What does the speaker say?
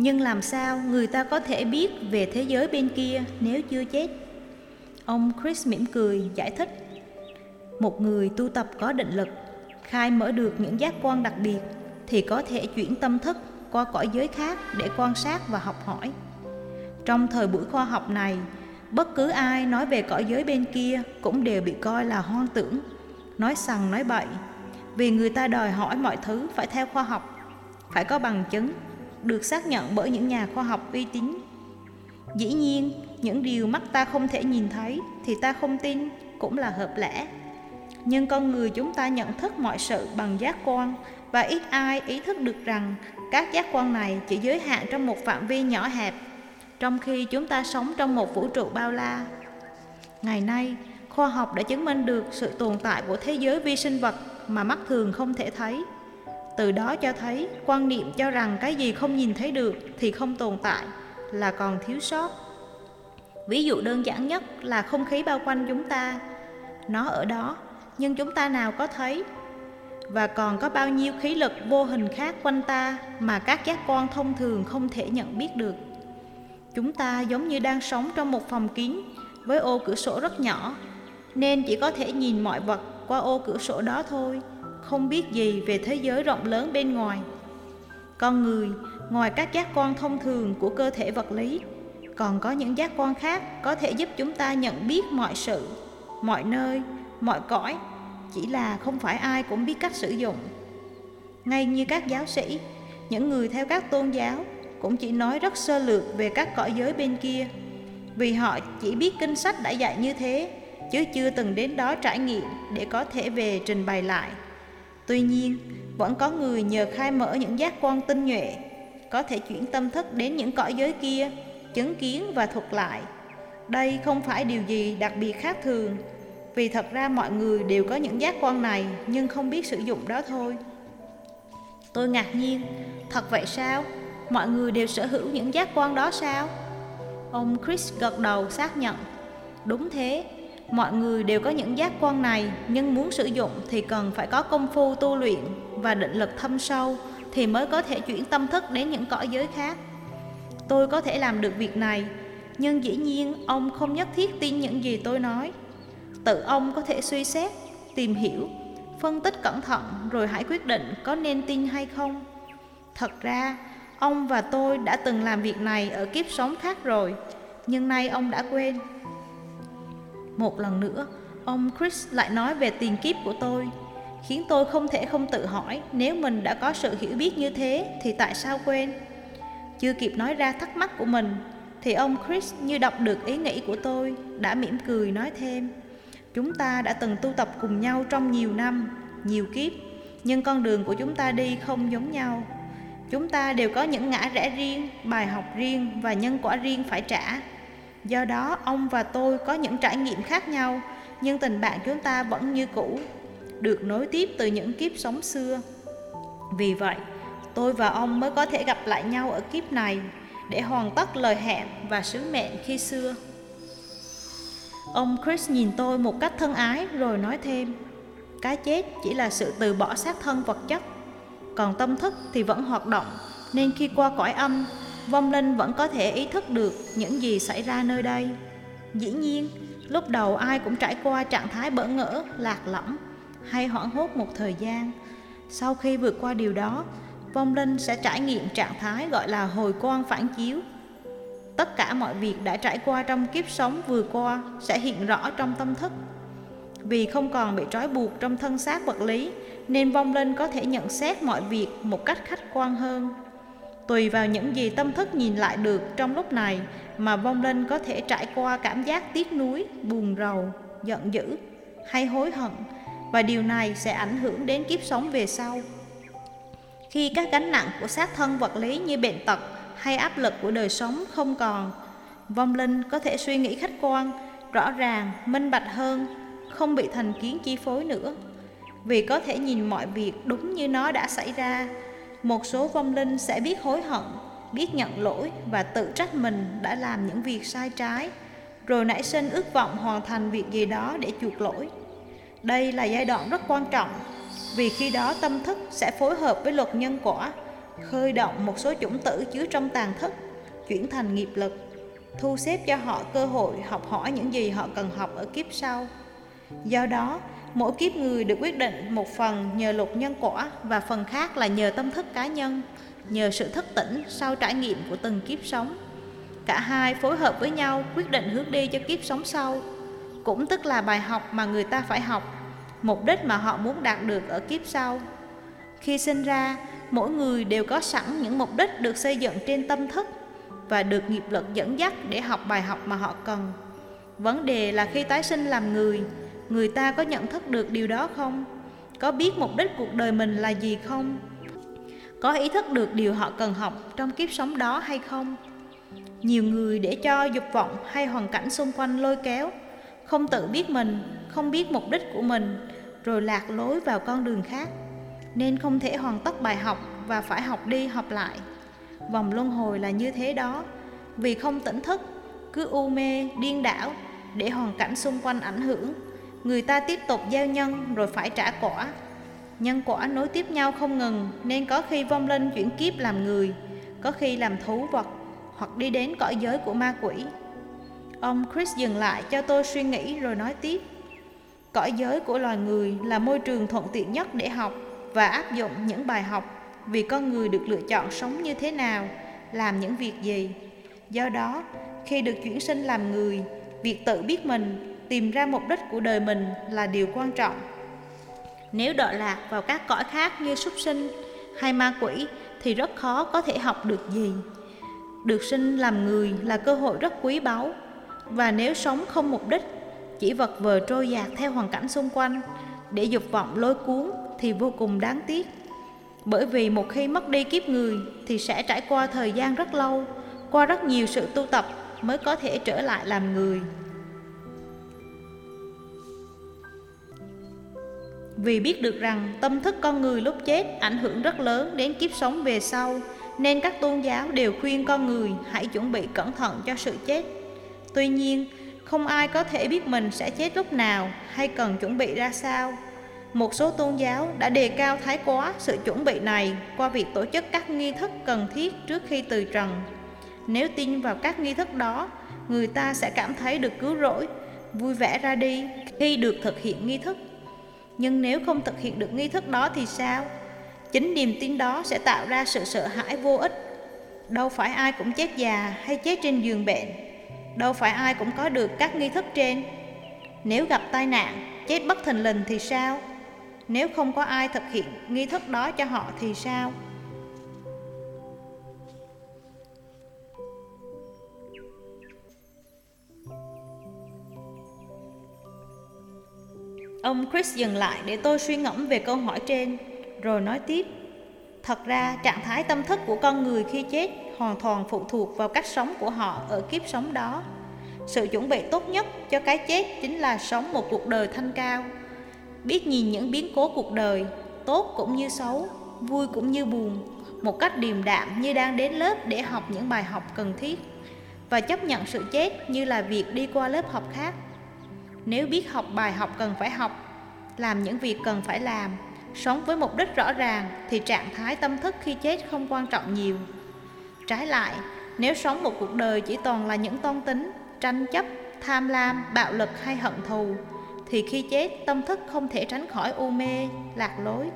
Nhưng làm sao người ta có thể biết về thế giới bên kia nếu chưa chết? Ông Chris mỉm cười giải thích. Một người tu tập có định lực, khai mở được những giác quan đặc biệt thì có thể chuyển tâm thức qua cõi giới khác để quan sát và học hỏi. Trong thời buổi khoa học này, bất cứ ai nói về cõi giới bên kia cũng đều bị coi là hoang tưởng, nói sằng nói bậy, vì người ta đòi hỏi mọi thứ phải theo khoa học, phải có bằng chứng, được xác nhận bởi những nhà khoa học uy tín. Dĩ nhiên, những điều mắt ta không thể nhìn thấy thì ta không tin cũng là hợp lẽ. Nhưng con người chúng ta nhận thức mọi sự bằng giác quan và ít ai ý thức được rằng các giác quan này chỉ giới hạn trong một phạm vi nhỏ hẹp trong khi chúng ta sống trong một vũ trụ bao la. Ngày nay, khoa học đã chứng minh được sự tồn tại của thế giới vi sinh vật mà mắt thường không thể thấy. Từ đó cho thấy quan niệm cho rằng cái gì không nhìn thấy được thì không tồn tại là còn thiếu sót. Ví dụ đơn giản nhất là không khí bao quanh chúng ta. Nó ở đó, nhưng chúng ta nào có thấy. Và còn có bao nhiêu khí lực vô hình khác quanh ta mà các giác quan thông thường không thể nhận biết được. Chúng ta giống như đang sống trong một phòng kín với ô cửa sổ rất nhỏ, nên chỉ có thể nhìn mọi vật qua ô cửa sổ đó thôi, không biết gì về thế giới rộng lớn bên ngoài. Con người, ngoài các giác quan thông thường của cơ thể vật lý, còn có những giác quan khác có thể giúp chúng ta nhận biết mọi sự, mọi nơi, mọi cõi, chỉ là không phải ai cũng biết cách sử dụng. Ngay như các giáo sĩ, những người theo các tôn giáo cũng chỉ nói rất sơ lược về các cõi giới bên kia vì họ chỉ biết kinh sách đã dạy như thế chứ chưa từng đến đó trải nghiệm để có thể về trình bày lại tuy nhiên vẫn có người nhờ khai mở những giác quan tinh nhuệ có thể chuyển tâm thức đến những cõi giới kia chứng kiến và thuật lại đây không phải điều gì đặc biệt khác thường vì thật ra mọi người đều có những giác quan này nhưng không biết sử dụng đó thôi tôi ngạc nhiên thật vậy sao mọi người đều sở hữu những giác quan đó sao? Ông Chris gật đầu xác nhận. Đúng thế, mọi người đều có những giác quan này, nhưng muốn sử dụng thì cần phải có công phu tu luyện và định lực thâm sâu thì mới có thể chuyển tâm thức đến những cõi giới khác. Tôi có thể làm được việc này, nhưng dĩ nhiên ông không nhất thiết tin những gì tôi nói. Tự ông có thể suy xét, tìm hiểu, phân tích cẩn thận rồi hãy quyết định có nên tin hay không. Thật ra, Ông và tôi đã từng làm việc này ở kiếp sống khác rồi, nhưng nay ông đã quên. Một lần nữa, ông Chris lại nói về tiền kiếp của tôi, khiến tôi không thể không tự hỏi nếu mình đã có sự hiểu biết như thế thì tại sao quên. Chưa kịp nói ra thắc mắc của mình, thì ông Chris như đọc được ý nghĩ của tôi, đã mỉm cười nói thêm. Chúng ta đã từng tu tập cùng nhau trong nhiều năm, nhiều kiếp, nhưng con đường của chúng ta đi không giống nhau. Chúng ta đều có những ngã rẽ riêng, bài học riêng và nhân quả riêng phải trả. Do đó, ông và tôi có những trải nghiệm khác nhau, nhưng tình bạn chúng ta vẫn như cũ, được nối tiếp từ những kiếp sống xưa. Vì vậy, tôi và ông mới có thể gặp lại nhau ở kiếp này để hoàn tất lời hẹn và sứ mệnh khi xưa. Ông Chris nhìn tôi một cách thân ái rồi nói thêm, cái chết chỉ là sự từ bỏ xác thân vật chất còn tâm thức thì vẫn hoạt động nên khi qua cõi âm vong linh vẫn có thể ý thức được những gì xảy ra nơi đây. Dĩ nhiên, lúc đầu ai cũng trải qua trạng thái bỡ ngỡ, lạc lõng hay hoảng hốt một thời gian. Sau khi vượt qua điều đó, vong linh sẽ trải nghiệm trạng thái gọi là hồi quang phản chiếu. Tất cả mọi việc đã trải qua trong kiếp sống vừa qua sẽ hiện rõ trong tâm thức. Vì không còn bị trói buộc trong thân xác vật lý, nên vong linh có thể nhận xét mọi việc một cách khách quan hơn tùy vào những gì tâm thức nhìn lại được trong lúc này mà vong linh có thể trải qua cảm giác tiếc nuối, buồn rầu, giận dữ hay hối hận, và điều này sẽ ảnh hưởng đến kiếp sống về sau. Khi các gánh nặng của xác thân vật lý như bệnh tật hay áp lực của đời sống không còn, vong linh có thể suy nghĩ khách quan, rõ ràng, minh bạch hơn, không bị thành kiến chi phối nữa. Vì có thể nhìn mọi việc đúng như nó đã xảy ra một số vong linh sẽ biết hối hận biết nhận lỗi và tự trách mình đã làm những việc sai trái rồi nảy sinh ước vọng hoàn thành việc gì đó để chuộc lỗi đây là giai đoạn rất quan trọng vì khi đó tâm thức sẽ phối hợp với luật nhân quả khơi động một số chủng tử chứa trong tàn thức, chuyển thành nghiệp lực, thu xếp cho họ cơ hội học hỏi những gì họ cần học ở kiếp sau. Do đó, mỗi kiếp người được quyết định một phần nhờ lục nhân quả và phần khác là nhờ tâm thức cá nhân, nhờ sự thức tỉnh sau trải nghiệm của từng kiếp sống. Cả hai phối hợp với nhau quyết định hướng đi cho kiếp sống sau, cũng tức là bài học mà người ta phải học, mục đích mà họ muốn đạt được ở kiếp sau. Khi sinh ra, mỗi người đều có sẵn những mục đích được xây dựng trên tâm thức và được nghiệp lực dẫn dắt để học bài học mà họ cần. Vấn đề là khi tái sinh làm người, người ta có nhận thức được điều đó không? Có biết mục đích cuộc đời mình là gì không? Có ý thức được điều họ cần học trong kiếp sống đó hay không? Nhiều người để cho dục vọng hay hoàn cảnh xung quanh lôi kéo, không tự biết mình, không biết mục đích của mình, rồi lạc lối vào con đường khác, nên không thể hoàn tất bài học và phải học đi học lại. Vòng luân hồi là như thế đó, vì không tỉnh thức, cứ u mê, điên đảo để hoàn cảnh xung quanh ảnh hưởng, người ta tiếp tục gieo nhân rồi phải trả quả. Nhân quả nối tiếp nhau không ngừng nên có khi vong linh chuyển kiếp làm người, có khi làm thú vật hoặc đi đến cõi giới của ma quỷ. Ông Chris dừng lại cho tôi suy nghĩ rồi nói tiếp. Cõi giới của loài người là môi trường thuận tiện nhất để học và áp dụng những bài học vì con người được lựa chọn sống như thế nào, làm những việc gì. Do đó, khi được chuyển sinh làm người, việc tự biết mình, tìm ra mục đích của đời mình là điều quan trọng. Nếu đọa lạc vào các cõi khác như súc sinh hay ma quỷ thì rất khó có thể học được gì. Được sinh làm người là cơ hội rất quý báu và nếu sống không mục đích, chỉ vật vờ trôi dạt theo hoàn cảnh xung quanh để dục vọng lôi cuốn thì vô cùng đáng tiếc. Bởi vì một khi mất đi kiếp người thì sẽ trải qua thời gian rất lâu, qua rất nhiều sự tu tập mới có thể trở lại làm người. Vì biết được rằng tâm thức con người lúc chết ảnh hưởng rất lớn đến kiếp sống về sau, nên các tôn giáo đều khuyên con người hãy chuẩn bị cẩn thận cho sự chết. Tuy nhiên, không ai có thể biết mình sẽ chết lúc nào hay cần chuẩn bị ra sao. Một số tôn giáo đã đề cao thái quá sự chuẩn bị này qua việc tổ chức các nghi thức cần thiết trước khi từ trần. Nếu tin vào các nghi thức đó, người ta sẽ cảm thấy được cứu rỗi, vui vẻ ra đi khi được thực hiện nghi thức. Nhưng nếu không thực hiện được nghi thức đó thì sao? Chính niềm tin đó sẽ tạo ra sự sợ hãi vô ích. Đâu phải ai cũng chết già hay chết trên giường bệnh. Đâu phải ai cũng có được các nghi thức trên. Nếu gặp tai nạn, chết bất thình lình thì sao? Nếu không có ai thực hiện nghi thức đó cho họ thì sao? Ông Chris dừng lại để tôi suy ngẫm về câu hỏi trên, rồi nói tiếp. Thật ra, trạng thái tâm thức của con người khi chết hoàn toàn phụ thuộc vào cách sống của họ ở kiếp sống đó. Sự chuẩn bị tốt nhất cho cái chết chính là sống một cuộc đời thanh cao, biết nhìn những biến cố cuộc đời, tốt cũng như xấu, vui cũng như buồn, một cách điềm đạm như đang đến lớp để học những bài học cần thiết và chấp nhận sự chết như là việc đi qua lớp học khác. Nếu biết học bài học cần phải học, làm những việc cần phải làm, sống với mục đích rõ ràng thì trạng thái tâm thức khi chết không quan trọng nhiều. Trái lại, nếu sống một cuộc đời chỉ toàn là những toan tính, tranh chấp, tham lam, bạo lực hay hận thù thì khi chết tâm thức không thể tránh khỏi u mê, lạc lối